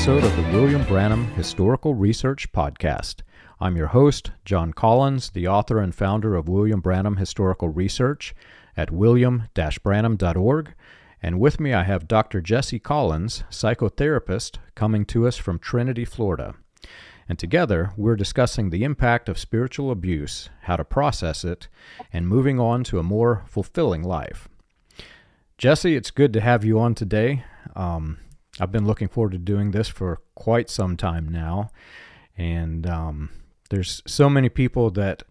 episode of the William Branham Historical Research Podcast. I'm your host, John Collins, the author and founder of William Branham Historical Research at william branham.org. And with me, I have Dr. Jesse Collins, psychotherapist, coming to us from Trinity, Florida. And together, we're discussing the impact of spiritual abuse, how to process it, and moving on to a more fulfilling life. Jesse, it's good to have you on today. Um, I've been looking forward to doing this for quite some time now. And um, there's so many people that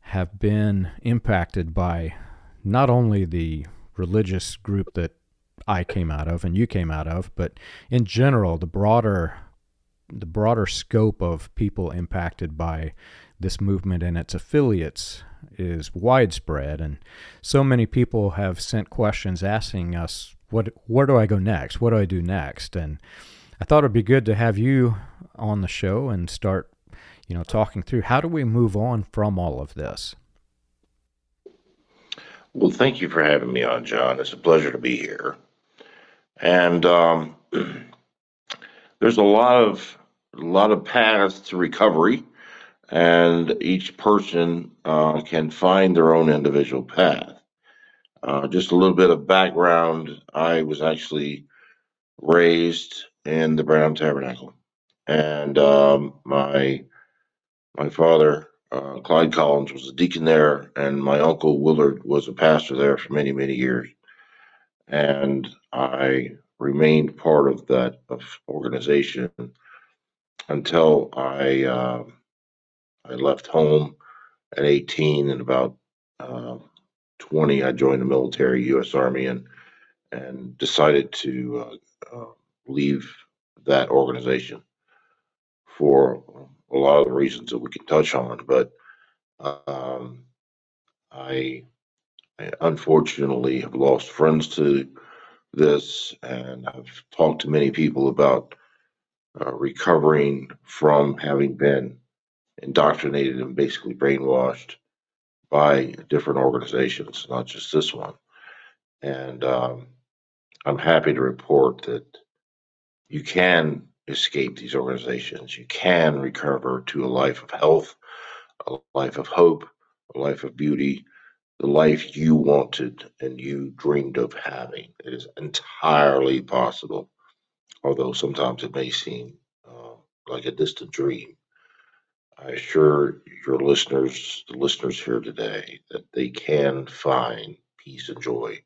have been impacted by not only the religious group that I came out of and you came out of, but in general, the broader the broader scope of people impacted by this movement and its affiliates is widespread and so many people have sent questions asking us what where do I go next? What do I do next? And I thought it'd be good to have you on the show and start, you know, talking through how do we move on from all of this. Well, thank you for having me on, John. It's a pleasure to be here. And um, there's a lot of a lot of paths to recovery, and each person uh, can find their own individual path. Uh, just a little bit of background. I was actually raised in the Branham Tabernacle, and um, my my father, uh, Clyde Collins, was a deacon there, and my uncle Willard was a pastor there for many many years. And I remained part of that of organization until I uh, I left home at 18 and about uh, 20, I joined the military, U.S. Army, and and decided to uh, uh, leave that organization for a lot of the reasons that we can touch on. But um, I, I unfortunately have lost friends to this, and I've talked to many people about uh, recovering from having been indoctrinated and basically brainwashed by different organizations, not just this one. And um, I'm happy to report that you can escape these organizations. You can recover to a life of health, a life of hope, a life of beauty, the life you wanted and you dreamed of having. It is entirely possible, although sometimes it may seem uh, like a distant dream. I assure your listeners, the listeners here today, that they can find peace and joy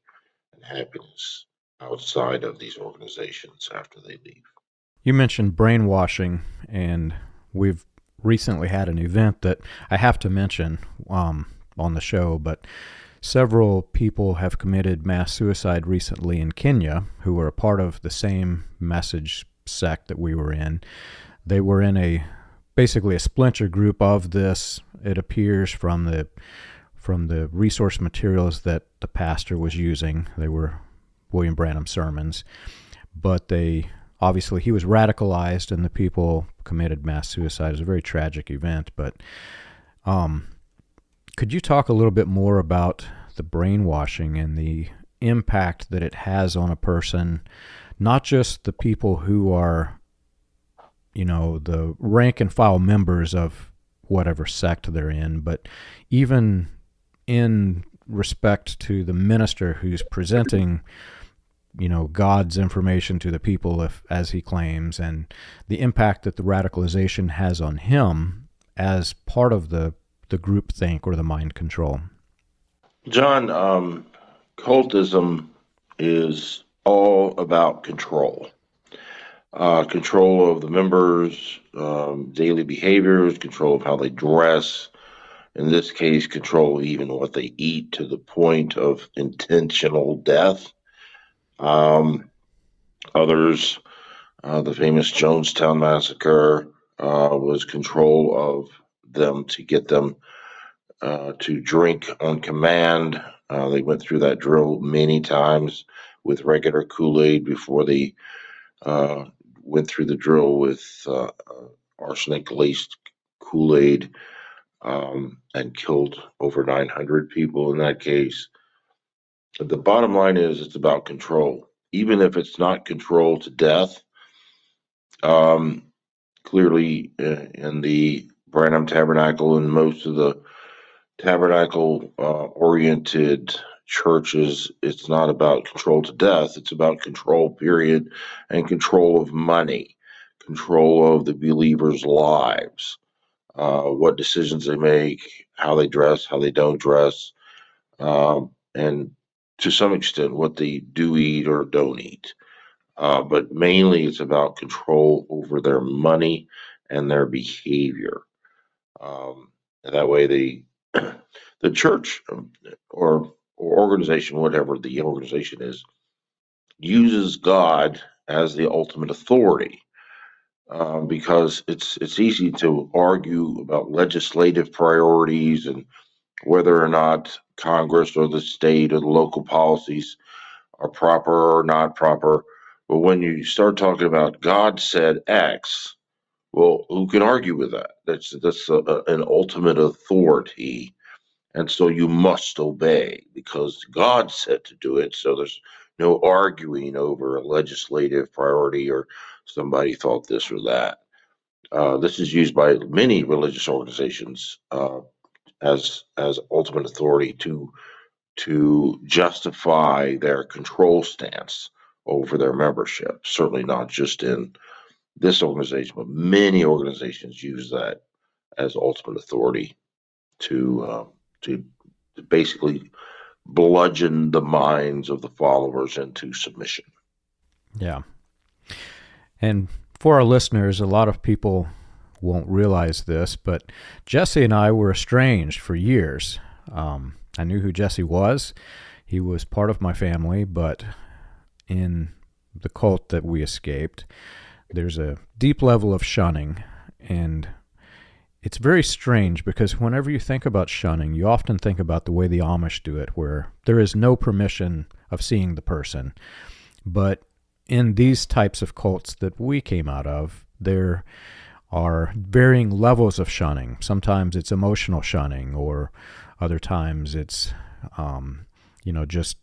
and happiness outside of these organizations after they leave. You mentioned brainwashing, and we've recently had an event that I have to mention um, on the show, but several people have committed mass suicide recently in Kenya who were a part of the same message sect that we were in. They were in a basically a splinter group of this. It appears from the from the resource materials that the pastor was using. They were William Branham sermons, but they obviously he was radicalized and the people committed mass suicide. It was a very tragic event, but um, could you talk a little bit more about the brainwashing and the impact that it has on a person, not just the people who are you know, the rank and file members of whatever sect they're in, but even in respect to the minister who's presenting, you know, God's information to the people, if, as he claims, and the impact that the radicalization has on him as part of the the group think or the mind control. John, um, cultism is all about control uh, control of the members' um, daily behaviors, control of how they dress. In this case, control even what they eat to the point of intentional death. Um, others, uh, the famous Jonestown massacre, uh, was control of them to get them uh, to drink on command. Uh, they went through that drill many times with regular Kool Aid before they uh, went through the drill with uh, uh arsenic laced Kool Aid um, and killed over 900 people in that case. The bottom line is it's about control. Even if it's not control to death, Um, clearly, uh, in the Branham Tabernacle and most of the tabernacle uh, oriented churches, it's not about control to death, it's about control, period, and control of money, control of the believers' lives, uh, what decisions they make, how they dress, how they don't dress, um, and to some extent what they do eat or don't eat. Uh, but mainly it's about control over their money and their behavior. Um, that way, the the church or, or organization, whatever the organization is, uses God as the ultimate authority. Um, because it's it's easy to argue about legislative priorities and whether or not Congress or the state or the local policies are proper or not proper. But when you start talking about God said X, well, who can argue with that? That's that's a, a, an ultimate authority, and so you must obey because God said to do it. So there's no arguing over a legislative priority or somebody thought this or that. Uh, this is used by many religious organizations uh, as as ultimate authority to to justify their control stance over their membership. Certainly not just in this organization, but many organizations use that as ultimate authority to uh, to, to basically bludgeon the minds of the followers into submission. Yeah, and for our listeners, a lot of people won't realize this, but Jesse and I were estranged for years. Um, I knew who Jesse was. He was part of my family, but in the cult that we escaped, there's a deep level of shunning, and it's very strange because whenever you think about shunning, you often think about the way the Amish do it, where there is no permission of seeing the person. But in these types of cults that we came out of, there are varying levels of shunning. Sometimes it's emotional shunning, or other times it's, um, you know, just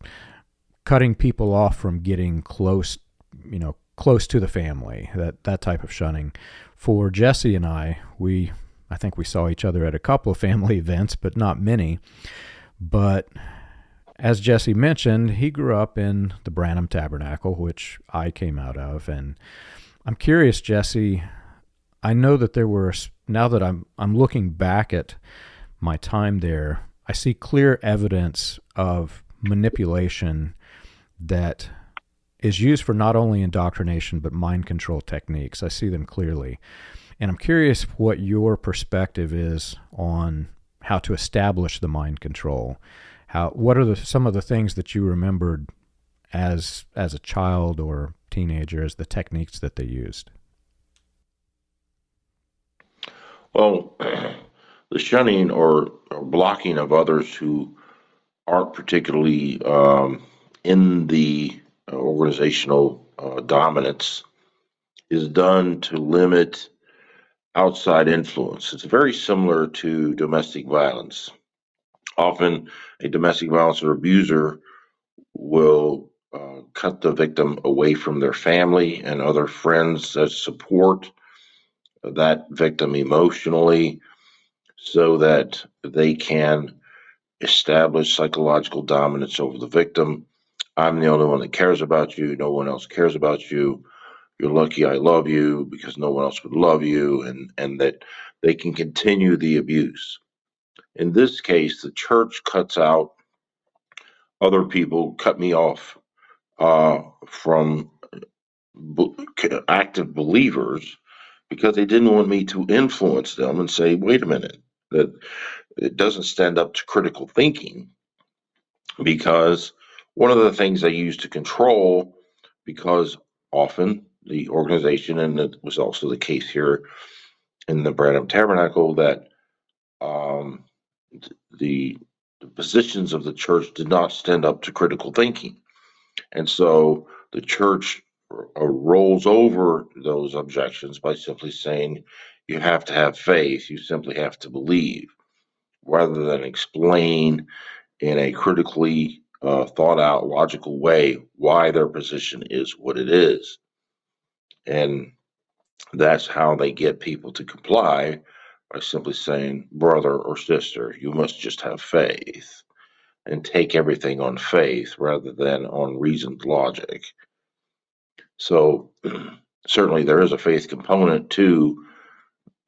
cutting people off from getting close, you know, close to the family, that, that type of shunning. For Jesse and I, we, I think we saw each other at a couple of family events, but not many. But as Jesse mentioned, he grew up in the Branham Tabernacle, which I came out of. And I'm curious, Jesse, I know that there were, now that I'm, I'm looking back at my time there, I see clear evidence of manipulation that is used for not only indoctrination but mind control techniques. I see them clearly. And I'm curious what your perspective is on how to establish the mind control. How what are the some of the things that you remembered as as a child or teenager as the techniques that they used? Well, the shunning or, or blocking of others who aren't particularly um, in the organizational uh, dominance is done to limit outside influence. It's very similar to domestic violence. Often, a domestic violence or abuser will uh, cut the victim away from their family and other friends that support that victim emotionally so that they can establish psychological dominance over the victim I'm the only one that cares about you. No one else cares about you. You're lucky I love you because no one else would love you, and, and that they can continue the abuse. In this case, the church cuts out other people, cut me off uh, from active believers because they didn't want me to influence them and say, wait a minute, that it doesn't stand up to critical thinking because one of the things they use to control, because often the organization, and it was also the case here in the Branham Tabernacle, that um, the, the positions of the church did not stand up to critical thinking. And so the church uh, rolls over those objections by simply saying you have to have faith, you simply have to believe, rather than explain in a critically uh, thought out, logical way why their position is what it is. And that's how they get people to comply by simply saying, brother or sister, you must just have faith and take everything on faith rather than on reasoned logic. So, certainly, there is a faith component to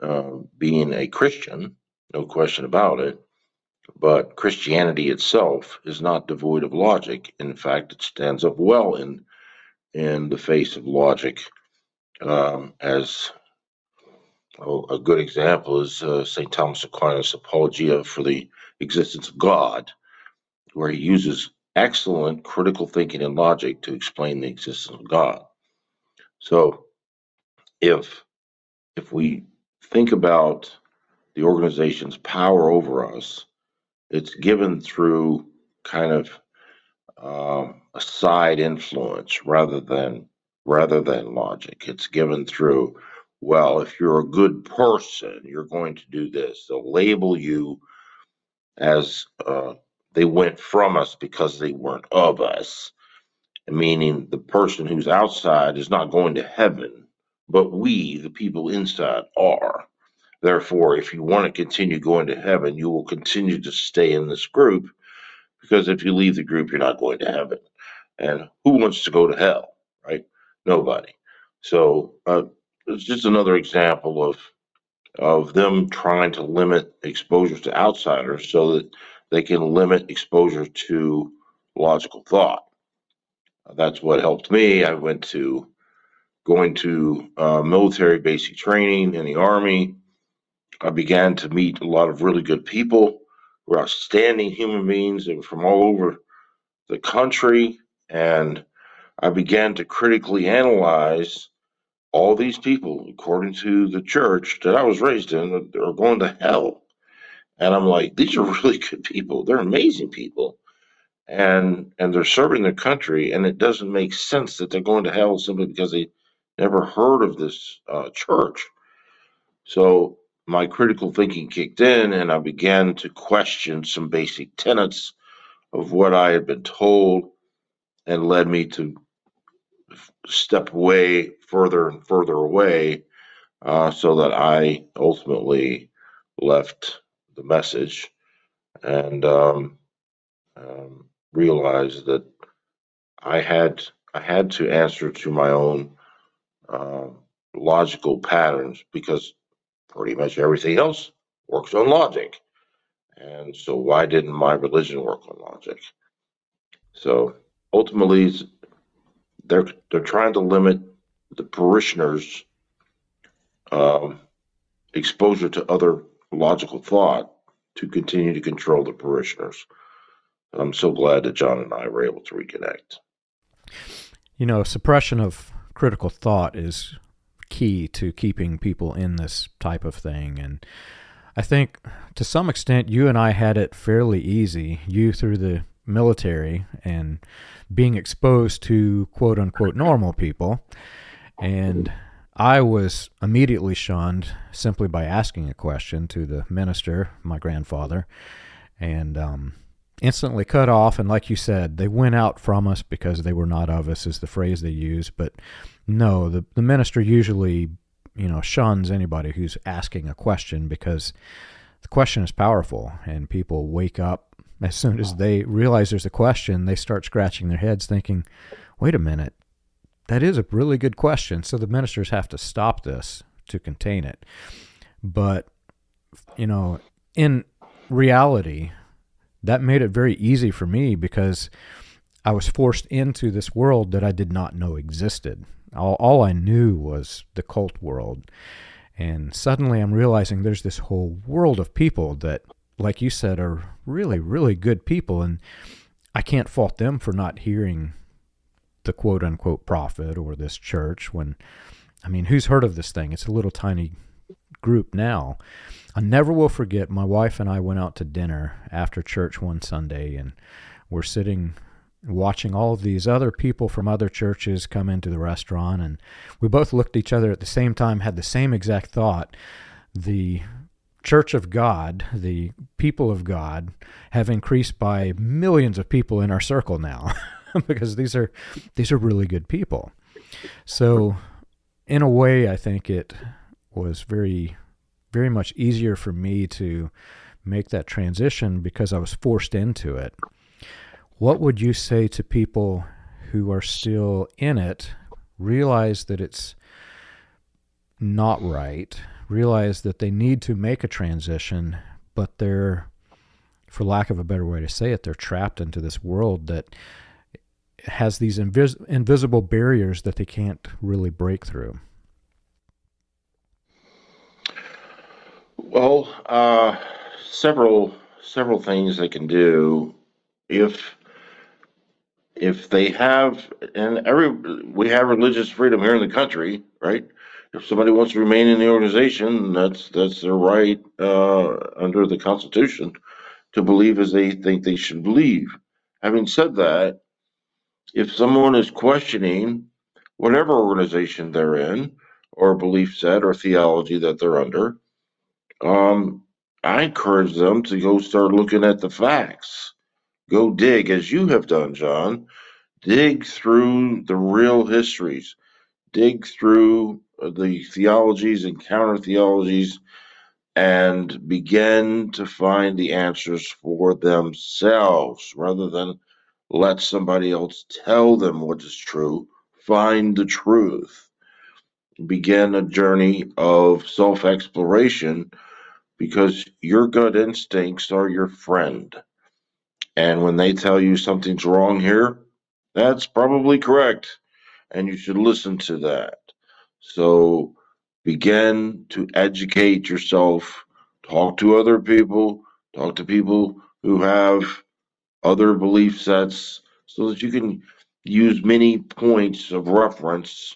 uh, being a Christian, no question about it. But Christianity itself is not devoid of logic. In fact, it stands up well in in the face of logic. Um, as oh, a good example is uh, St. Thomas Aquinas' Apologia for the Existence of God, where he uses excellent critical thinking and logic to explain the existence of God. So, if if we think about the organization's power over us, it's given through kind of um, a side influence rather than rather than logic. It's given through, well, if you're a good person, you're going to do this. They'll label you as uh, they went from us because they weren't of us, meaning the person who's outside is not going to heaven, but we, the people inside, are. Therefore, if you want to continue going to heaven, you will continue to stay in this group because if you leave the group, you're not going to heaven. And who wants to go to hell, right? Nobody. So uh, it's just another example of of them trying to limit exposure to outsiders so that they can limit exposure to logical thought. That's what helped me. I went to going to uh, military basic training in the army I began to meet a lot of really good people who are outstanding human beings and from all over the country. And I began to critically analyze all these people, according to the church that I was raised in, that are going to hell. And I'm like, these are really good people. They're amazing people. And and they're serving their country, and it doesn't make sense that they're going to hell simply because they never heard of this uh, church. So my critical thinking kicked in and I began to question some basic tenets of what I had been told and led me to step away further and further away uh, so that I ultimately left the message and um, um, realized that I had I had to answer to my own uh, logical patterns because pretty much everything else works on logic. And so, why didn't my religion work on logic? So, ultimately, they're they're trying to limit the parishioners' um, exposure to other logical thought to continue to control the parishioners. I'm so glad that John and I were able to reconnect. You know, suppression of critical thought is key to keeping people in this type of thing. And I think to some extent, you and I had it fairly easy. You through the military and being exposed to quote unquote normal people. And I was immediately shunned simply by asking a question to the minister, my grandfather. And um, instantly cut off. And like you said, they went out from us because they were not of us, is the phrase they use. But no, the, the minister usually, you know, shuns anybody who's asking a question because the question is powerful and people wake up as soon as they realize there's a question, they start scratching their heads thinking, wait a minute, that is a really good question. So the ministers have to stop this to contain it. But, you know, in reality, that made it very easy for me because I was forced into this world that I did not know existed. All, all I knew was the cult world. And suddenly I'm realizing there's this whole world of people that, like you said, are really, really good people. And I can't fault them for not hearing the quote unquote prophet or this church when, I mean, who's heard of this thing? It's a little tiny group now. I never will forget my wife and I went out to dinner after church one Sunday and we're sitting watching all of these other people from other churches come into the restaurant and we both looked at each other at the same time had the same exact thought the church of god the people of god have increased by millions of people in our circle now because these are these are really good people so in a way, I think it was very, very much easier for me to make that transition because I was forced into it. What would you say to people who are still in it, realize that it's not right, realize that they need to make a transition, but they're, for lack of a better way to say it, they're trapped into this world that has these invis- invisible barriers that they can't really break through? Well, uh, several several things they can do if if they have and every we have religious freedom here in the country, right? If somebody wants to remain in the organization, that's that's their right uh, under the Constitution to believe as they think they should believe. Having said that, if someone is questioning whatever organization they're in, or belief set or theology that they're under, um, I encourage them to go start looking at the facts. Go dig, as you have done, John. Dig through the real histories. Dig through uh, the theologies and counter theologies and begin to find the answers for themselves rather than let somebody else tell them what is true. Find the truth. Begin a journey of self exploration because your gut instincts are your friend. And when they tell you something's wrong here, that's probably correct. And you should listen to that. So begin to educate yourself, talk to other people, talk to people who have other belief sets so that you can use many points of reference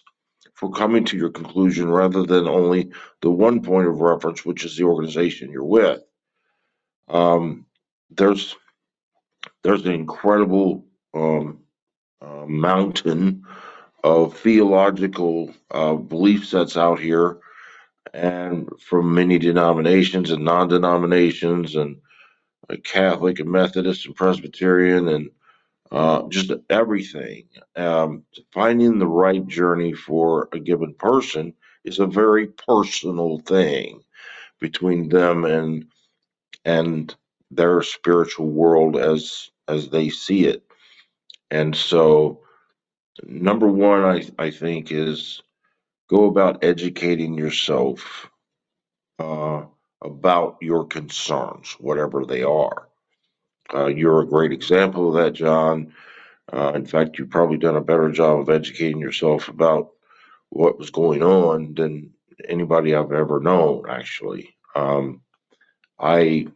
for coming to your conclusion rather than only the one point of reference, which is the organization you're with. Um, there's there's an incredible um, uh, mountain of theological uh, belief sets out here, and from many denominations and non-denominations, and uh, Catholic and Methodist and Presbyterian and uh, just everything. Um, finding the right journey for a given person is a very personal thing between them and and their spiritual world as as they see it. And so, number one, I I think is go about educating yourself uh, about your concerns, whatever they are. Uh, you're a great example of that, John. Uh, in fact, you've probably done a better job of educating yourself about what was going on than anybody I've ever known. Actually, um, I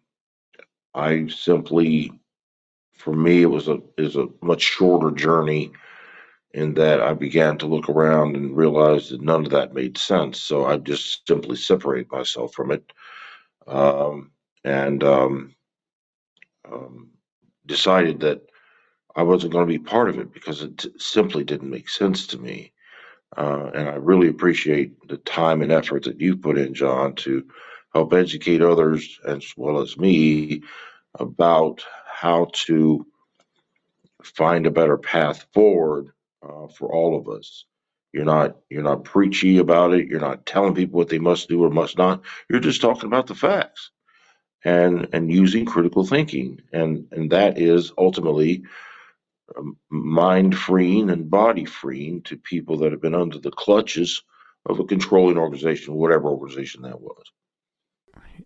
I simply, for me, it was a is a much shorter journey in that I began to look around and realize that none of that made sense. So I just simply separated myself from it, um, and um, um, decided that I wasn't going to be part of it because it simply didn't make sense to me. Uh, and I really appreciate the time and effort that you put in, John, to help educate others as well as me about how to find a better path forward uh, for all of us. You're not you're not preachy about it. You're not telling people what they must do or must not. You're just talking about the facts and and using critical thinking and and that is ultimately um, mind freeing and body freeing to people that have been under the clutches of a controlling organization whatever organization that was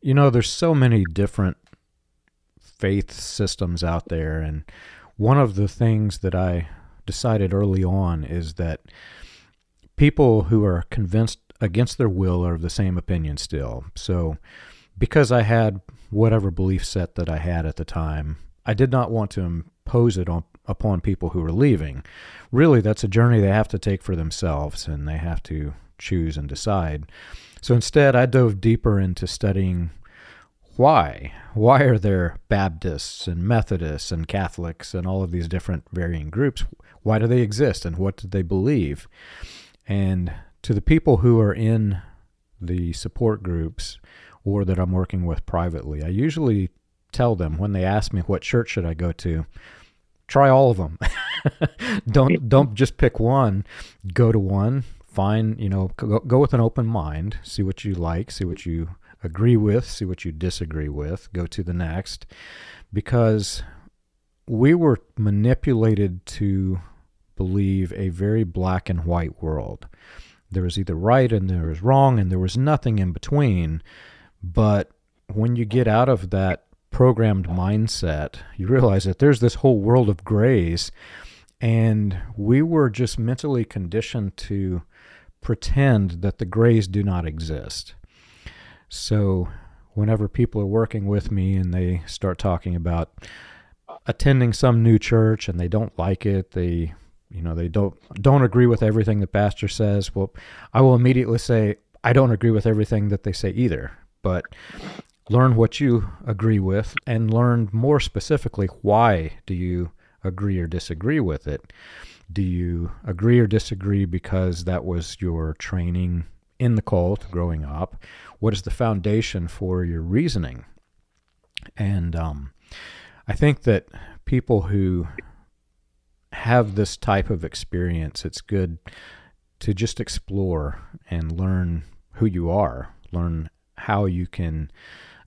you know there's so many different faith systems out there and one of the things that i decided early on is that people who are convinced against their will are of the same opinion still so because I had whatever belief set that I had at the time, I did not want to impose it on upon people who were leaving. Really, that's a journey they have to take for themselves and they have to choose and decide. So instead, I dove deeper into studying why. Why are there Baptists and Methodists and Catholics and all of these different varying groups? Why do they exist and what do they believe? And to the people who are in the support groups, or that I'm working with privately. I usually tell them when they ask me what church should I go to, try all of them. don't don't just pick one. Go to one, find, you know, go, go with an open mind, see what you like, see what you agree with, see what you disagree with, go to the next. Because we were manipulated to believe a very black and white world. There was either right and there was wrong, and there was nothing in between. But when you get out of that programmed mindset, you realize that there's this whole world of grays. And we were just mentally conditioned to pretend that the grays do not exist. So, whenever people are working with me and they start talking about attending some new church and they don't like it, they you know they don't don't agree with everything the pastor says. Well i will immediately say i don't agree with everything that they say either but learn what you agree with and learn more specifically why do you agree or disagree with it. Do you agree or disagree because that was your training in the cult growing up? What is the foundation for your reasoning? And um, i think that people who have this type of experience, it's good to just explore and learn who you are, learn how you can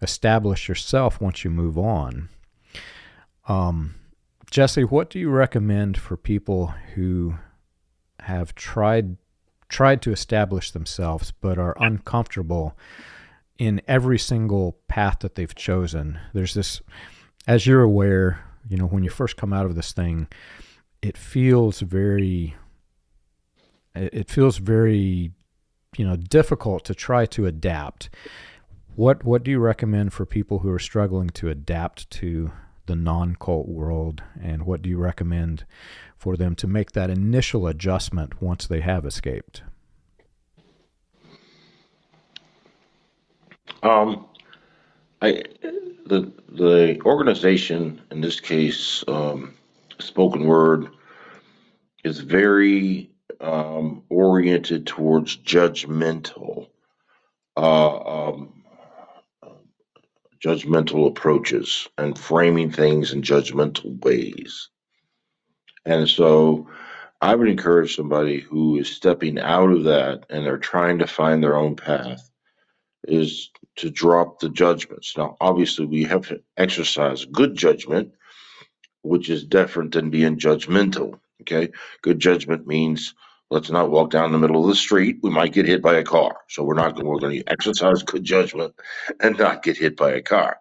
establish yourself once you move on. Um, Jesse, what do you recommend for people who have tried tried to establish themselves but are uncomfortable in every single path that they've chosen? There's this, as you're aware, you know, when you first come out of this thing, it feels very it feels very you know difficult to try to adapt. What what do you recommend for people who are struggling to adapt to the non-cult world? And what do you recommend for them to make that initial adjustment once they have escaped? Um i the the organization in this case um spoken word is very um, oriented towards judgmental, uh, um, judgmental approaches and framing things in judgmental ways. And so, I would encourage somebody who is stepping out of that and they're trying to find their own path is to drop the judgments. Now, obviously, we have to exercise good judgment which is different than being judgmental. Okay. Good judgment means let's not walk down the middle of the street. We might get hit by a car. So we're not going, we're going to exercise good judgment and not get hit by a car.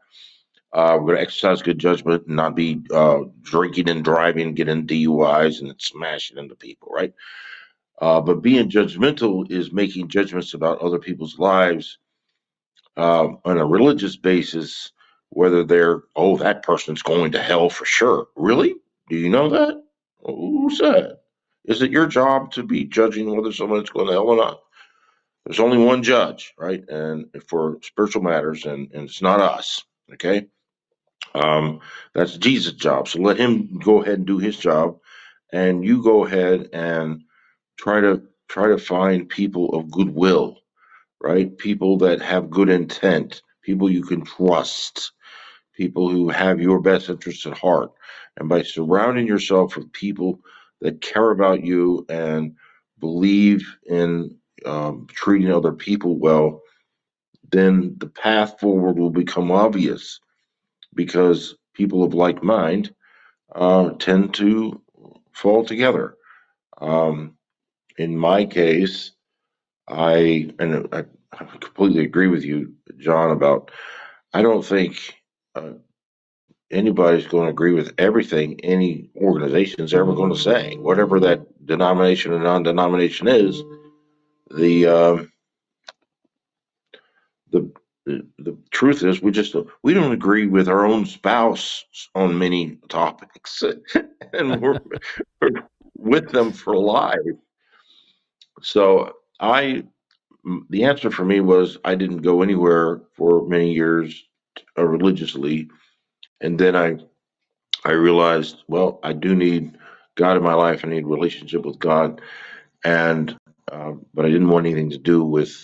Uh, we're going to exercise good judgment and not be uh, drinking and driving, getting DUIs and smashing into people, right? Uh, but being judgmental is making judgments about other people's lives uh, on a religious basis whether they're, oh, that person's going to hell for sure. Really? Do you know that? Who said? Is it your job to be judging whether someone's going to hell or not? There's only one judge, right? And for spiritual matters, and, and it's not us, okay? Um, that's Jesus' job. So let him go ahead and do his job, and you go ahead and try to try to find people of goodwill, right? People that have good intent, people you can trust, people who have your best interests at heart. And by surrounding yourself with people that care about you and believe in um, treating other people well, then the path forward will become obvious because people of like mind uh, tend to fall together. Um, in my case, I and I completely agree with you, John, about I don't think uh, anybody's going to agree with everything any organization is ever going to say, whatever that denomination or non-denomination is. The um, the, the the truth is, we just we don't agree with our own spouse on many topics, and we're, we're with them for life. So I, the answer for me was I didn't go anywhere for many years religiously, and then I I realized, well, I do need God in my life. I need a relationship with God, and uh, but I didn't want anything to do with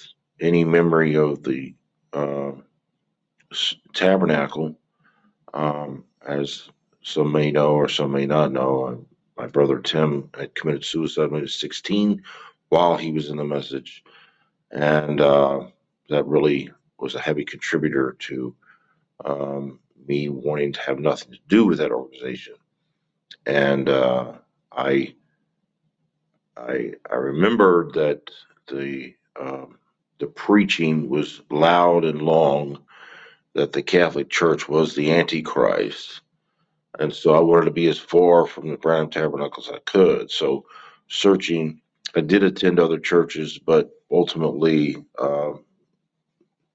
any memory of the uh, tabernacle, um, as some may know or some may not know. Uh, my brother Tim had committed suicide when he was 16 while he was in the message, and uh, that really was a heavy contributor to um, me wanting to have nothing to do with that organization. And uh, I, I, I remember that the um, the preaching was loud and long that the Catholic Church was the Antichrist, and so I wanted to be as far from the Branham Tabernacle as I could. So searching, I did attend other churches, but ultimately. Uh,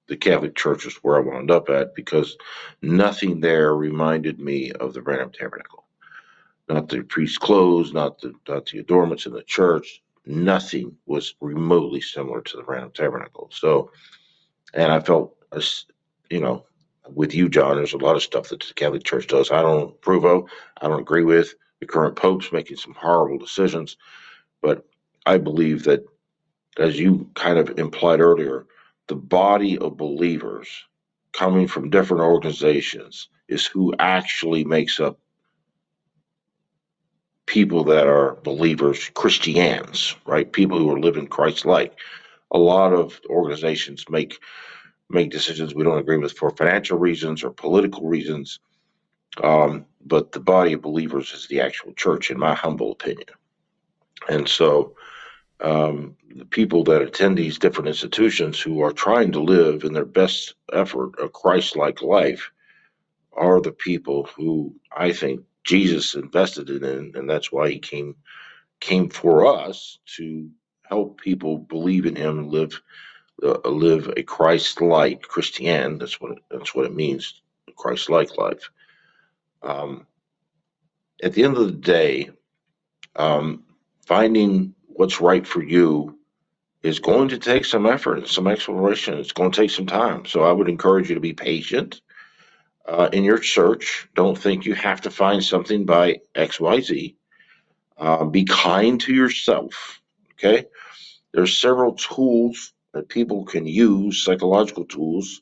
the Catholic Church is where I wound up at because nothing there reminded me of the Branham Tabernacle. Not the priest's clothes, not the not the adornments in the church. Nothing was remotely similar to the Branham Tabernacle. So, and I felt, you know, with you, John, there's a lot of stuff that the Catholic Church does. I don't approve of. I don't agree with. The current pope's making some horrible decisions, but I believe that, as you kind of implied earlier, the body of believers coming from different organizations is who actually makes up people that are believers, Christians, right? People who are living Christ like. A lot of organizations make make decisions we don't agree with for financial reasons or political reasons. Um, but the body of believers is the actual church, in my humble opinion. And so um, the people that attend these different institutions who are trying to live in their best effort a Christ-like life are the people who I think Jesus invested in, and that's why he came came for us to help people believe in him and live uh, live a Christ-like Christian. That's what it, that's what it means, Christ-like life. Um, at the end of the day, um, finding what's right for you is going to take some effort and some exploration. It's going to take some time. So I would encourage you to be patient uh, in your search. Don't think you have to find something by XYZ. Uh, be kind to yourself. Okay. There's several tools that people can use, psychological tools,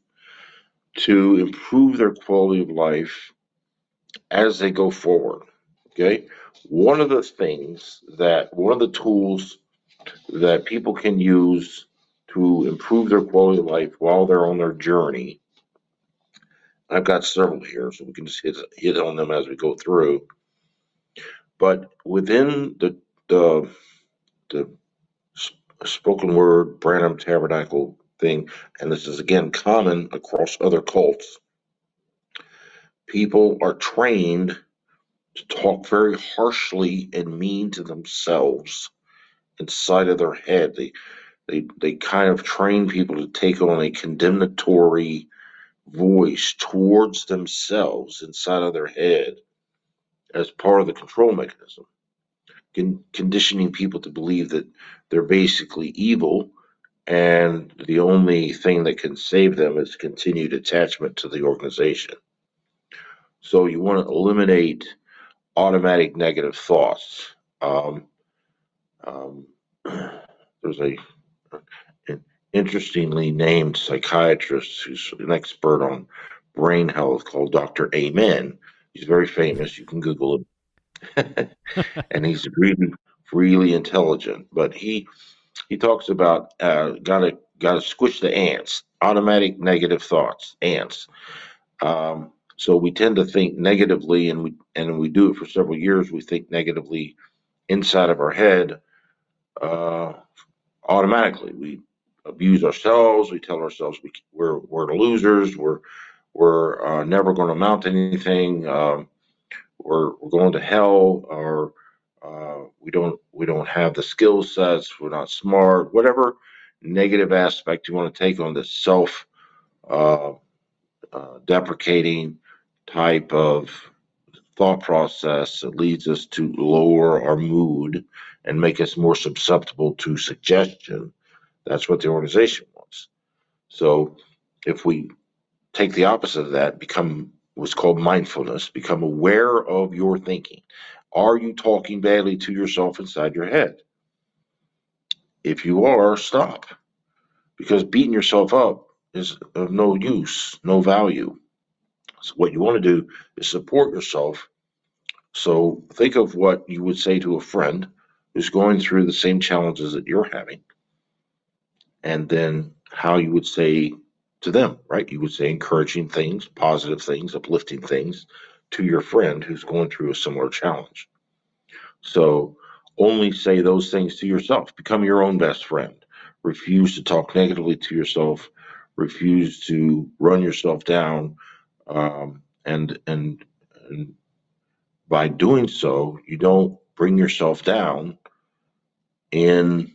to improve their quality of life as they go forward. Okay. One of the things that, one of the tools that people can use to improve their quality of life while they're on their journey. I've got several here, so we can just hit, hit on them as we go through. But within the the, the spoken word Branham Tabernacle thing, and this is again common across other cults, people are trained to talk very harshly and mean to themselves inside of their head. They they they kind of train people to take on a condemnatory voice towards themselves inside of their head as part of the control mechanism. Con- conditioning people to believe that they're basically evil and the only thing that can save them is continued attachment to the organization. So you want to eliminate automatic negative thoughts. Um, um, there's a an interestingly named psychiatrist who's an expert on brain health called Dr. Amen. He's very famous. You can Google him, and he's really really intelligent. But he he talks about uh, gotta gotta squish the ants, automatic negative thoughts, ants. Um, so we tend to think negatively, and we and we do it for several years. We think negatively inside of our head uh, automatically. We abuse ourselves. We tell ourselves we, we're we're losers. We're we're uh, never going to amount to anything. Um, we're we're going to hell, or uh, we don't we don't have the skill sets. We're not smart. Whatever negative aspect you want to take on this self uh, uh, deprecating type of thought process that leads us to lower our mood and make us more susceptible to suggestion. That's what the organization wants. So if we take the opposite of that, become what's called mindfulness, become aware of your thinking. Are you talking badly to yourself inside your head? If you are, stop. Because beating yourself up is of no use, no value. So what you want to do is support yourself. So think of what you would say to a friend who's going through the same challenges that you're having, and then how you would say to them, right? You would say encouraging things, positive things, uplifting things to your friend who's going through a similar challenge. So only say those things to yourself. Become your own best friend. Refuse to talk negatively to yourself. Refuse to run yourself down. Um, and, and, and by doing so, you don't bring yourself down in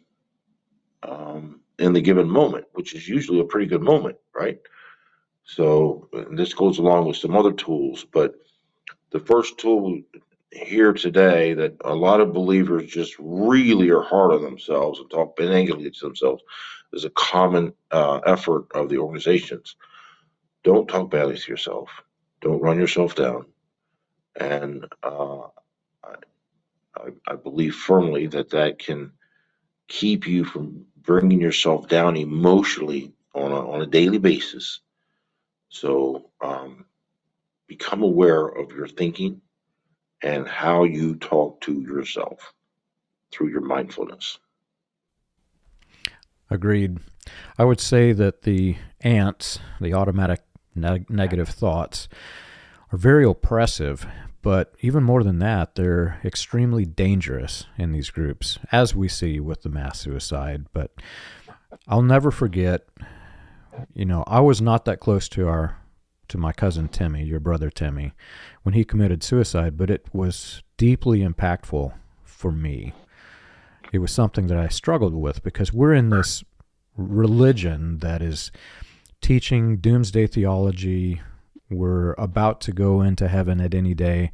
um, in the given moment, which is usually a pretty good moment, right? So this goes along with some other tools, but the first tool here today that a lot of believers just really are hard on themselves and talk negatively to themselves is a common uh, effort of the organizations. Don't talk badly to yourself. Don't run yourself down. And uh, I, I believe firmly that that can keep you from bringing yourself down emotionally on a, on a daily basis. So um, become aware of your thinking and how you talk to yourself through your mindfulness. Agreed. I would say that the ants, the automatic ne- negative thoughts, are very oppressive, but even more than that, they're extremely dangerous in these groups, as we see with the mass suicide. But I'll never forget, you know, I was not that close to our to my cousin Timmy, your brother Timmy, when he committed suicide, but it was deeply impactful for me. It was something that I struggled with because we're in this religion that is teaching doomsday theology. We're about to go into heaven at any day.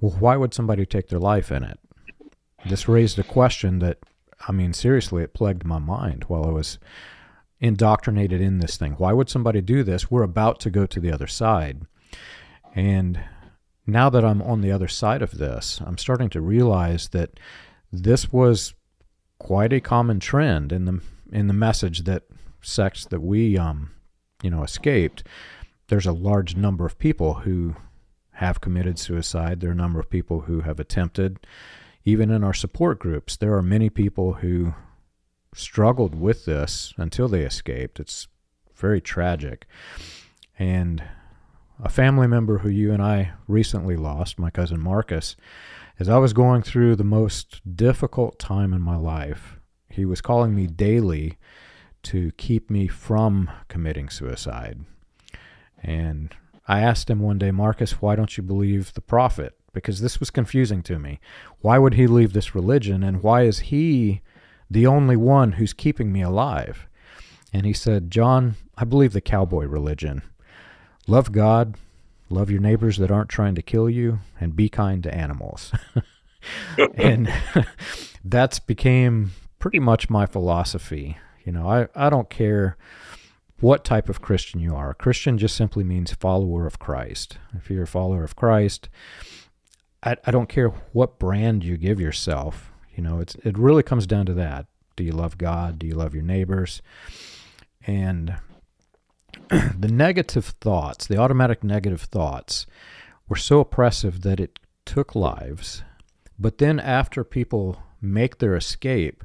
Well, why would somebody take their life in it? This raised a question that, I mean, seriously, it plagued my mind while I was indoctrinated in this thing. Why would somebody do this? We're about to go to the other side. And now that I'm on the other side of this, I'm starting to realize that this was quite a common trend in the in the message that sects that we um you know escaped. There's a large number of people who have committed suicide. There are a number of people who have attempted. Even in our support groups, there are many people who struggled with this until they escaped. It's very tragic. And a family member who you and I recently lost, my cousin Marcus, as I was going through the most difficult time in my life, he was calling me daily to keep me from committing suicide. And I asked him one day, Marcus, why don't you believe the prophet? Because this was confusing to me. Why would he leave this religion? And why is he the only one who's keeping me alive. And he said, John, I believe the cowboy religion. Love God, love your neighbors that aren't trying to kill you, and be kind to animals. and that's became pretty much my philosophy. You know, I, I don't care what type of Christian you are. A Christian just simply means follower of Christ. If you're a follower of Christ, I, I don't care what brand you give yourself. You know, it's it really comes down to that. Do you love God? Do you love your neighbors? And the negative thoughts, the automatic negative thoughts, were so oppressive that it took lives. But then, after people make their escape,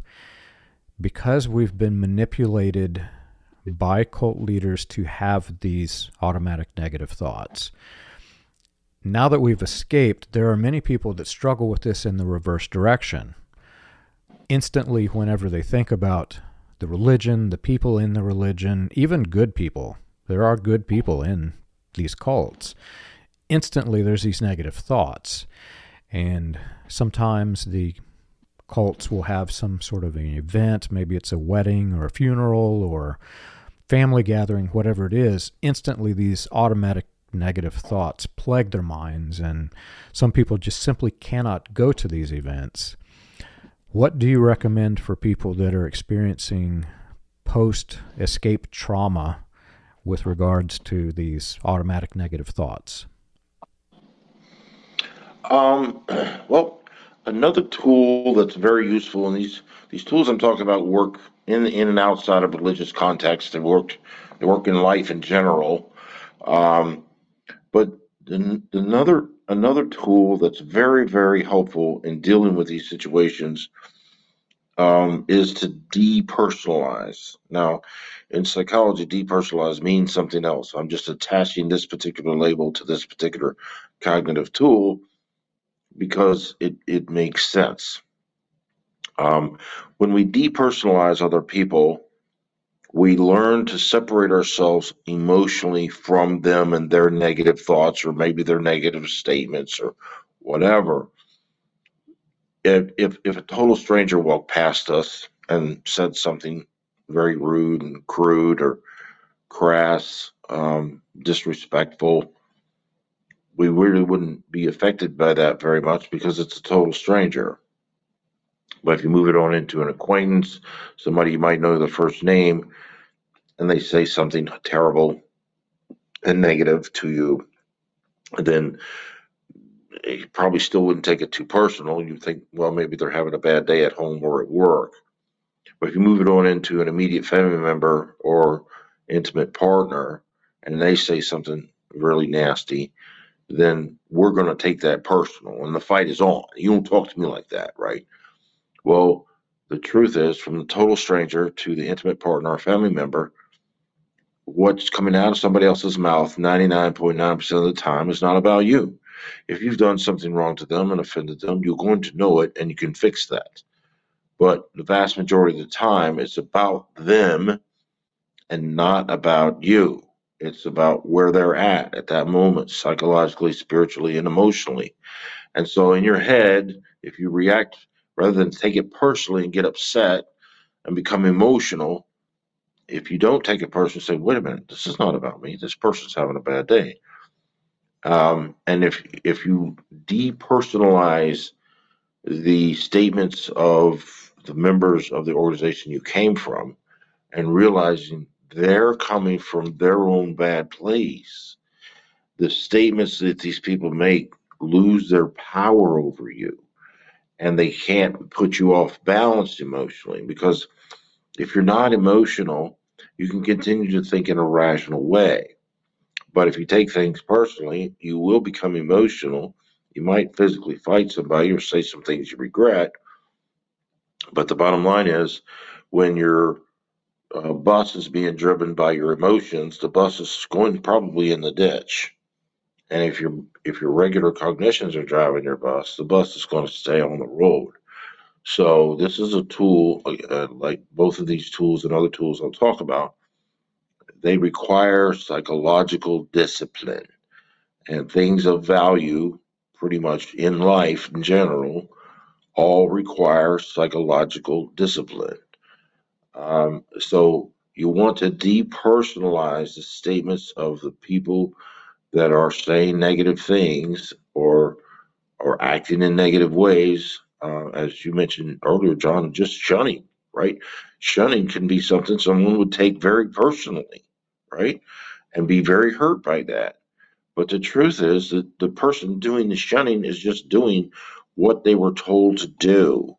because we've been manipulated by cult leaders to have these automatic negative thoughts, now that we've escaped, there are many people that struggle with this in the reverse direction instantly whenever they think about the religion, the people in the religion, even good people. There are good people in these cults. Instantly, there's these negative thoughts. And sometimes the cults will have some sort of an event, maybe it's a wedding or a funeral or family gathering, whatever it is. Instantly, these automatic negative thoughts plague their minds, and some people just simply cannot go to these events. What do you recommend for people that are experiencing post escape trauma with regards to these automatic negative thoughts? Um, well, another tool that's very useful, and these these tools I'm talking about work in in and outside of religious context. They work they work in life in general. Um, but another another tool that's very very helpful in dealing with these situations um, is to depersonalize. Now, in psychology, depersonalize means something else. I'm just attaching this particular label to this particular cognitive tool because it, it makes sense. Um, when we depersonalize other people, we learn to separate ourselves emotionally from them and their negative thoughts or maybe their negative statements or whatever. If, if, if a total stranger walked past us and said something very rude and crude or crass, um, disrespectful, we really wouldn't be affected by that very much because it's a total stranger. But if you move it on into an acquaintance, somebody you might know the first name, and they say something terrible and negative to you, then you probably still wouldn't take it too personal. You think, well, maybe they're having a bad day at home or at work. But if you move it on into an immediate family member or intimate partner, and they say something really nasty, then we're going to take that personal, and the fight is on. You don't talk to me like that, right? Well, the truth is, from the total stranger to the intimate partner or family member, what's coming out of somebody else's mouth 99.9% of the time is not about you. If you've done something wrong to them and offended them, you're going to know it and you can fix that. But the vast majority of the time, it's about them and not about you. It's about where they're at at that moment, psychologically, spiritually, and emotionally. And so, in your head, if you react rather than take it personally and get upset and become emotional, if you don't take it personally, say, wait a minute, this is not about me. This person's having a bad day. Um, and if if you depersonalize the statements of the members of the organization you came from and realizing they're coming from their own bad place, the statements that these people make lose their power over you and they can't put you off balance emotionally because if you're not emotional, you can continue to think in a rational way. But if you take things personally, you will become emotional. You might physically fight somebody or say some things you regret. But the bottom line is when your uh, bus is being driven by your emotions, the bus is going probably in the ditch. And if your if your regular cognitions are driving your bus, the bus is going to stay on the road. So this is a tool, uh, like both of these tools and other tools I'll talk about. They require psychological discipline, and things of value, pretty much in life in general, all require psychological discipline. Um, so you want to depersonalize the statements of the people that are saying negative things or or acting in negative ways, uh, as you mentioned earlier, John, just shunning, right? Shunning can be something someone would take very personally, right? And be very hurt by that. But the truth is that the person doing the shunning is just doing what they were told to do.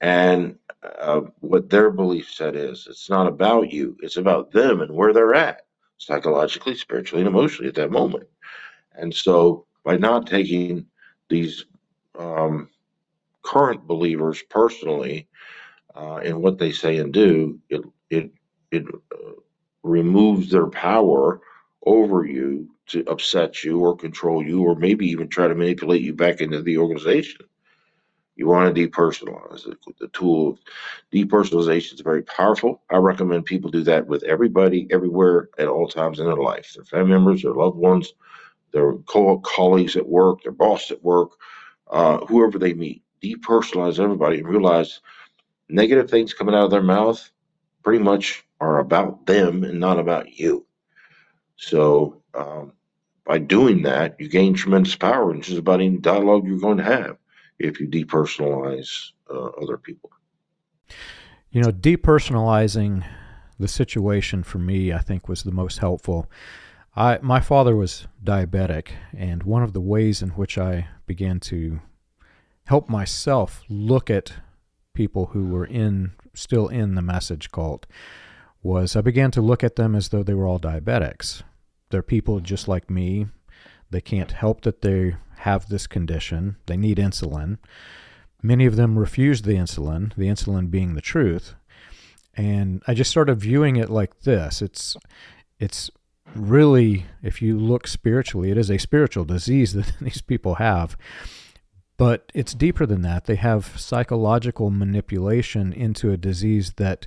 And uh, what their belief set is. It's not about you, it's about them and where they're at psychologically, spiritually, and emotionally at that moment. And so, by not taking these um, current believers personally uh, in what they say and do, it it it uh, removes their power over you to upset you or control you, or maybe even try to manipulate you back into the organization. You want to depersonalize it. The tool depersonalization is very powerful. I recommend people do that with everybody, everywhere, at all times in their life. Their family members, their loved ones, their co- colleagues at work, their boss at work, uh, whoever they meet. Depersonalize everybody and realize negative things coming out of their mouth pretty much are about them and not about you. So um, by doing that, you gain tremendous power in just about any dialogue you're going to have if you depersonalize uh, other people. You know, depersonalizing the situation for me, I think, was the most helpful. I my father was diabetic, and one of the ways in which I began to help myself look at people who were in still in the message cult was I began to look at them as though they were all diabetics. They're people just like me. They can't help that they have this condition. They need insulin. many of them refuse the insulin, the insulin being the truth. And I just started viewing it like this. It's it's really if you look spiritually, it is a spiritual disease that these people have. But it's deeper than that. They have psychological manipulation into a disease that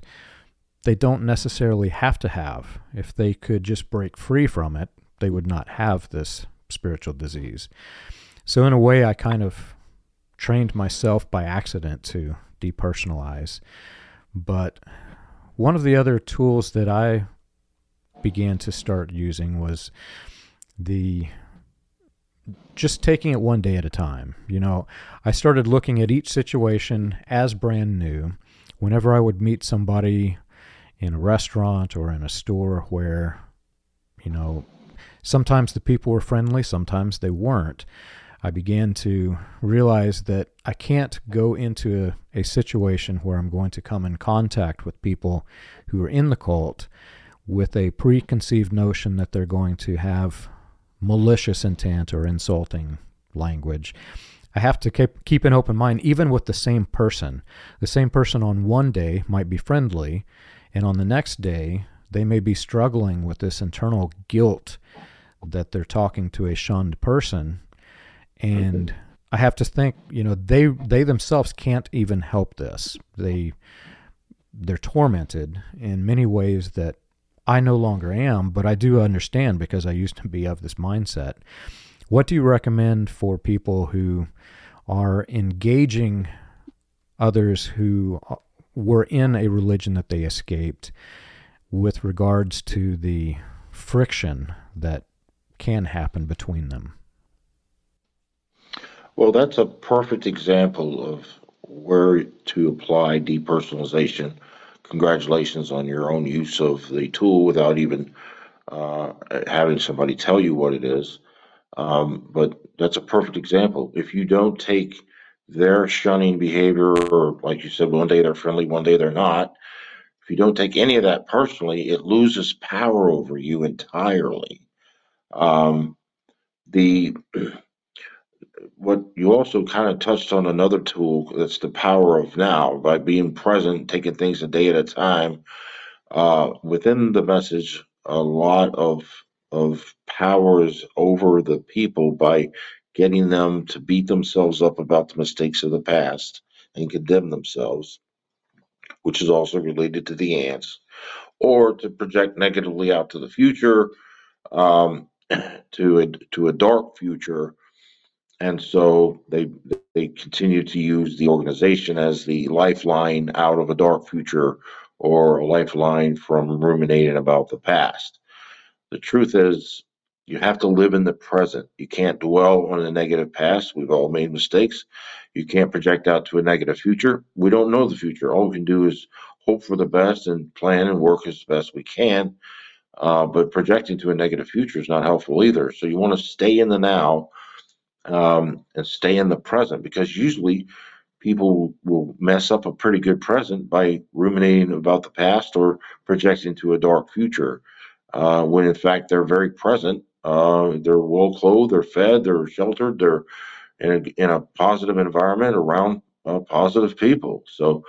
they don't necessarily have to have. If they could just break free from it, they would not have this spiritual disease. So, in a way, I kind of trained myself by accident to depersonalize. But one of the other tools that I began to start using was the just taking it one day at a time. You know, I started looking at each situation as brand new. Whenever I would meet somebody in a restaurant or in a store where, you know, sometimes the people were friendly, sometimes they weren't. I began to realize that I can't go into a, a, situation where I'm going to come in contact with people who are in the cult with a preconceived notion that they're going to have malicious intent or insulting language. I have to keep, keep an open mind, even with the same person. The same person on one day might be friendly, and on the next day, they may be struggling with this internal guilt that they're talking to a shunned person. And I have to think, you know, they they themselves can't even help this. They they're tormented in many ways that I no longer am, but I do understand because I used to be of this mindset. What do you recommend for people who are engaging others who uh, were in a religion that they escaped with regards to the friction that can happen between them. Well, that's a perfect example of where to apply depersonalization. Congratulations on your own use of the tool without even uh, having somebody tell you what it is. Um, but that's a perfect example. If you don't take their shunning behavior, or like you said, one day they're friendly, one day they're not. If you don't take any of that personally, it loses power over you entirely. Um, the what you also kind of touched on another tool that's the power of now by being present, taking things a day at a time. Uh, within the message, a lot of of powers over the people by getting them to beat themselves up about the mistakes of the past and condemn themselves, which is also related to the ants, or to project negatively out to the future, um, to a to a dark future, and so they they continue to use the organization as the lifeline out of a dark future or a lifeline from ruminating about the past. The truth is, you have to live in the present. You can't dwell on the negative past. We've all made mistakes. You can't project out to a negative future. We don't know the future. All we can do is hope for the best and plan and work as best we can. Uh, but projecting to a negative future is not helpful either. So you want to stay in the now um, and stay in the present because usually people will mess up a pretty good present by ruminating about the past or projecting to a dark future. Uh, when in fact they're very present uh, they're well clothed, they're fed, they're sheltered, they're in a, in a positive environment around uh, positive people. So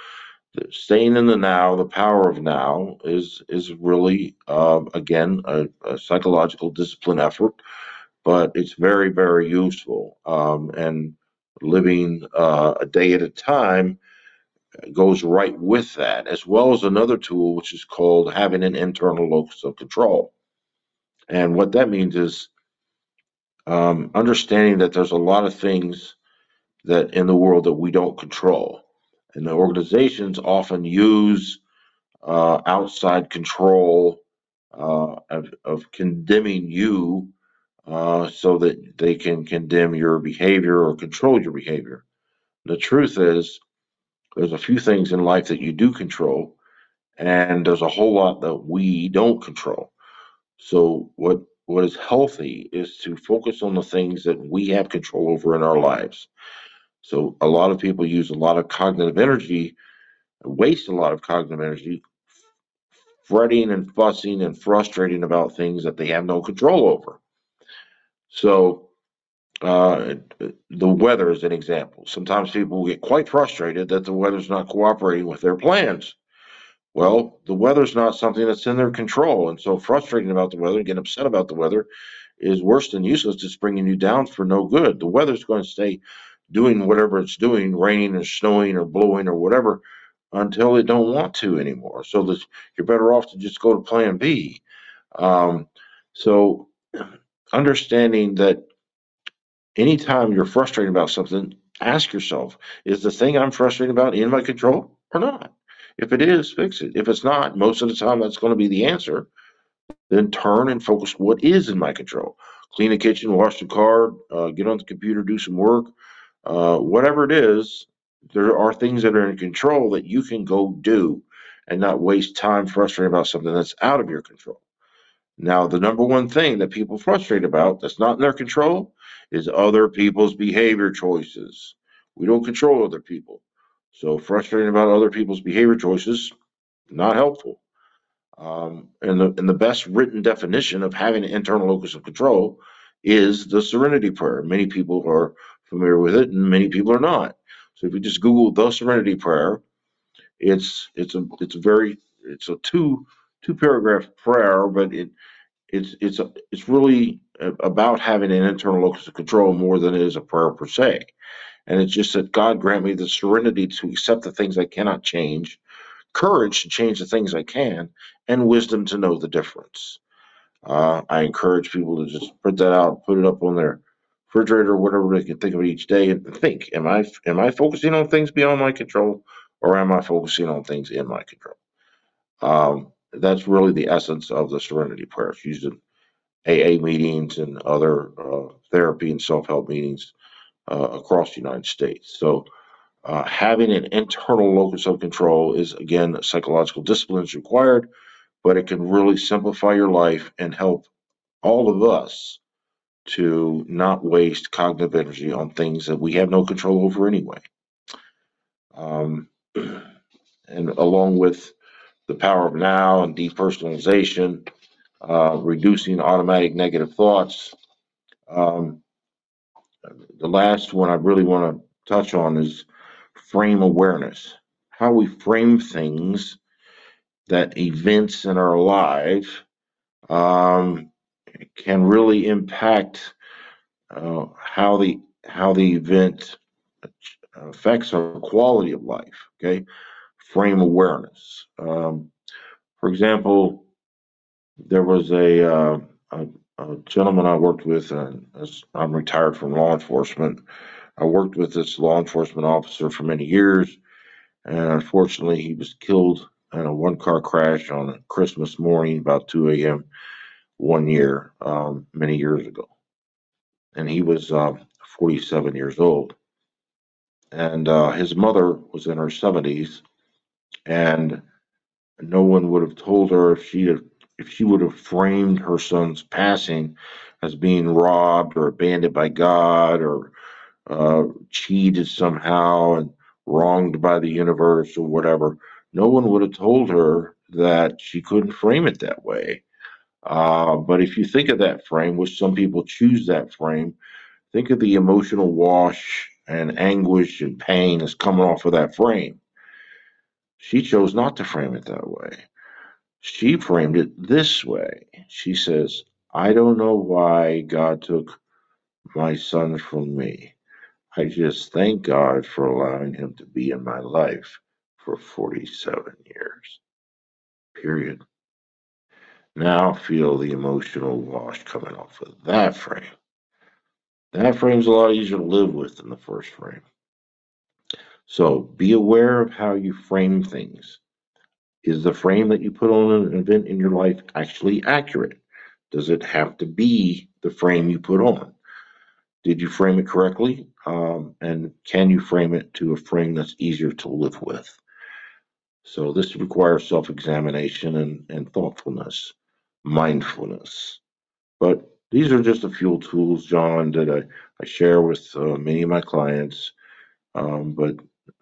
staying in the now, the power of now, is is really uh, again a, a, psychological discipline effort, but it's very very useful. Um, and living uh, a day at a time goes right with that, as well as another tool which is called having an internal locus of control. And what that means is um, understanding that there's a lot of things that in the world that we don't control. And the organizations often use uh, outside control uh, of, of, condemning you uh, so that they can condemn your behavior or control your behavior. The truth is, there's a few things in life that you do control, and there's a whole lot that we don't control. So what what is healthy is to focus on the things that we have control over in our lives. So a lot of people use a lot of cognitive energy, waste a lot of cognitive energy fretting and fussing and frustrating about things that they have no control over. So uh, the weather is an example. Sometimes people get quite frustrated that the weather's not cooperating with their plans. Well, the weather's not something that's in their control, and so frustrating about the weather, getting upset about the weather, is worse than useless. It's bringing you down for no good. The weather's going to stay doing whatever it's doing, raining or snowing or blowing or whatever, until it don't want to anymore. So you're better off to just go to Plan B. Um, so understanding that anytime you're frustrated about something, ask yourself, is the thing I'm frustrated about in my control or not? If it is, fix it. If it's not, most of the time that's going to be the answer. Then turn and focus what is in my control. Clean the kitchen, wash the car, uh, get on the computer, do some work, uh, whatever it is. There are things that are in control that you can go do and not waste time frustrating about something that's out of your control. Now, the number one thing that people frustrate about that's not in their control is other people's behavior choices. We don't control other people. So frustrating about other people's behavior choices, not helpful. Um, and the and the best written definition of having an internal locus of control is the Serenity Prayer. Many people are familiar with it, and many people are not. So if you just Google the Serenity Prayer, it's it's a it's a very it's a two two paragraph prayer, but it it's it's it's really about having an internal locus of control more than it is a prayer per se. And it's just that God grant me the serenity to accept the things I cannot change, courage to change the things I can, and wisdom to know the difference. Uh, I encourage people to just print that out, put it up on their refrigerator, or whatever they can think of each day, and think: Am I am I focusing on things beyond my control, or am I focusing on things in my control? Um, that's really the essence of the Serenity Prayer. It's used in AA meetings and other uh, therapy and self help meetings uh, across the United States. So, uh, having an internal locus of control is again psychological discipline is required, but it can really simplify your life and help all of us to not waste cognitive energy on things that we have no control over anyway. Um, and along with the power of now and depersonalization, uh, reducing automatic negative thoughts. Um, the last one I really want to touch on is frame awareness. How we frame things that events in our life um, can really impact uh, how the how the event affects our quality of life. Okay, frame awareness. Um, for example, there was a, uh, a, a gentleman I worked with, and as I'm retired from law enforcement. I worked with this law enforcement officer for many years, and unfortunately, he was killed in a one car crash on Christmas morning about 2 a.m. one year, um, many years ago. And he was uh, 47 years old. And uh, his mother was in her 70s, and no one would have told her if she had if she would have framed her son's passing as being robbed or abandoned by God or uh, cheated somehow and wronged by the universe or whatever, no one would have told her that she couldn't frame it that way. Uh, but if you think of that frame, which some people choose that frame, think of the emotional wash and anguish and pain that's coming off of that frame. She chose not to frame it that way. She framed it this way. She says, I don't know why God took my son from me. I just thank God for allowing him to be in my life for 47 years. Period. Now feel the emotional wash coming off of that frame. That frame's a lot easier to live with than the first frame. So be aware of how you frame things. Is the frame that you put on an event in your life actually accurate? Does it have to be the frame you put on? Did you frame it correctly? Um, and can you frame it to a frame that's easier to live with? So this requires self-examination and, and thoughtfulness, mindfulness. But these are just a few tools, John, that I, I share with uh, many of my clients. Um, but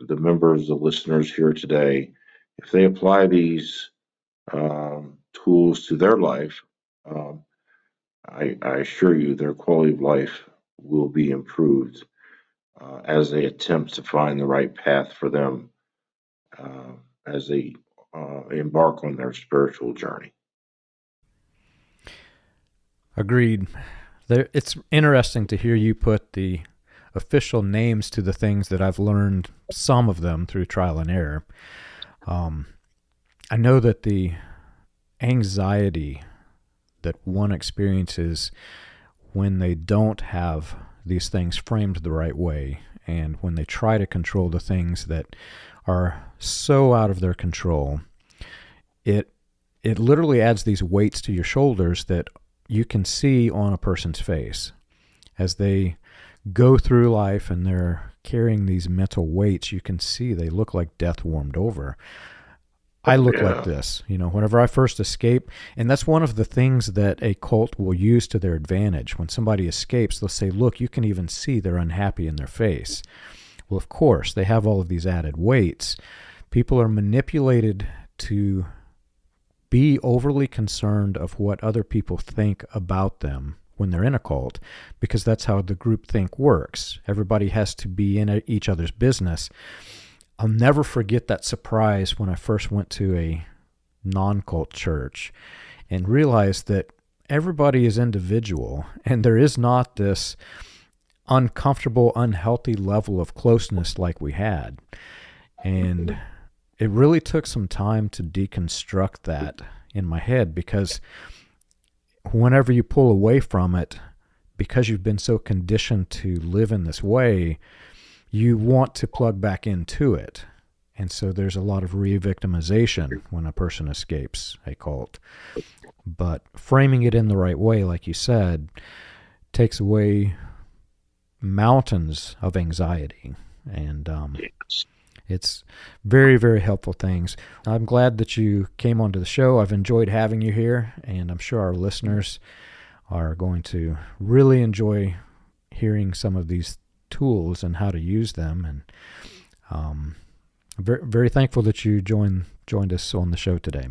the members, the listeners here today, if they apply these um, tools to their life, um, I, I assure you their quality of life will be improved uh, as they attempt to find the right path for them uh, as they uh, embark on their spiritual journey. Agreed. There, it's interesting to hear you put the official names to the things that I've learned, some of them through trial and error. Um, I know that the anxiety that one experiences when they don't have these things framed the right way and when they try to control the things that are so out of their control it it literally adds these weights to your shoulders that you can see on a person's face as they go through life and they're carrying these mental weights you can see they look like death warmed over I look yeah. like this, you know, whenever I first escape. And that's one of the things that a cult will use to their advantage. When somebody escapes, they'll say, look, you can even see they're unhappy in their face. Well, of course, they have all of these added weights. People are manipulated to be overly concerned of what other people think about them when they're in a cult because that's how the group think works. Everybody has to be in each other's business. I'll never forget that surprise when I first went to a non cult church and realized that everybody is individual and there is not this uncomfortable, unhealthy level of closeness like we had. And it really took some time to deconstruct that in my head because whenever you pull away from it, because you've been so conditioned to live in this way, you want to plug back into it. And so there's a lot of re victimization when a person escapes a cult. But framing it in the right way, like you said, takes away mountains of anxiety. And um, it's very, very helpful things. I'm glad that you came onto the show. I've enjoyed having you here, and I'm sure our listeners are going to really enjoy hearing some of these tools and how to use them. And um, very, very thankful that you joined joined us on the show today.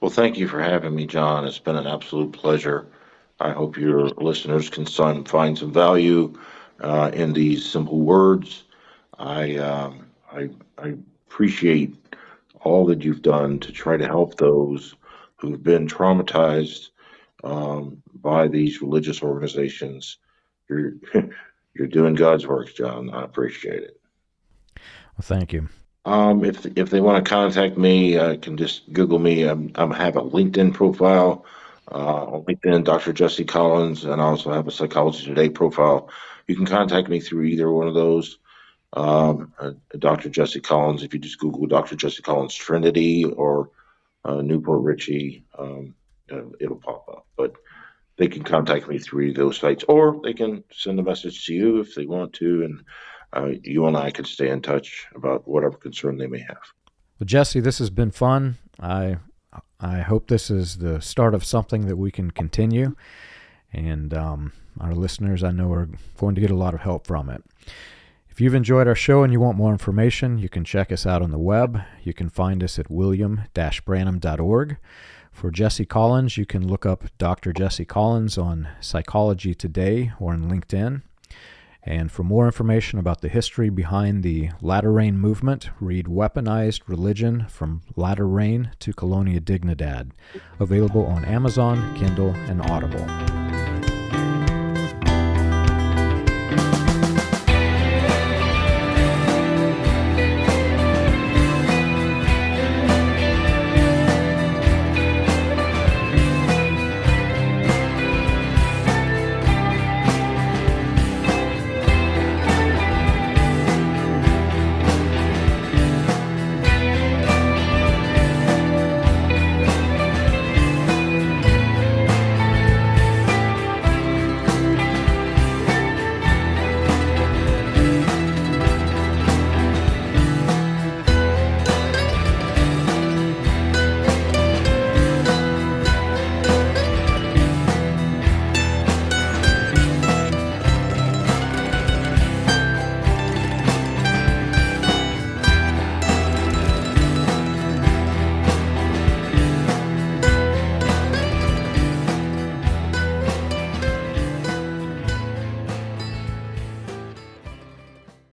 Well, thank you for having me, John. It's been an absolute pleasure. I hope your listeners can find some value uh, in these simple words. I, um, I, I appreciate all that you've done to try to help those who've been traumatized um, by these religious organizations. You're you're doing God's work, John. I appreciate it. Well, thank you. Um, if if they want to contact me, I can just Google me. I'm, I'm have a LinkedIn profile uh, on LinkedIn, Dr. Jesse Collins, and I also have a Psychology Today profile. You can contact me through either one of those. Um, uh, Dr. Jesse Collins, if you just Google Dr. Jesse Collins Trinity or uh, New Port Richey, um, uh, it'll pop up. But they can contact me through those sites, or they can send a message to you if they want to, and uh, you and I can stay in touch about whatever concern they may have. Well, Jesse, this has been fun. I I hope this is the start of something that we can continue, and um, our listeners, I know, are going to get a lot of help from it. If you've enjoyed our show and you want more information, you can check us out on the web. You can find us at william-branham.org. For Jesse Collins, you can look up Dr. Jesse Collins on Psychology Today or on LinkedIn. And for more information about the history behind the Latter Rain movement, read Weaponized Religion from Latter Rain to Colonia Dignidad, available on Amazon, Kindle, and Audible.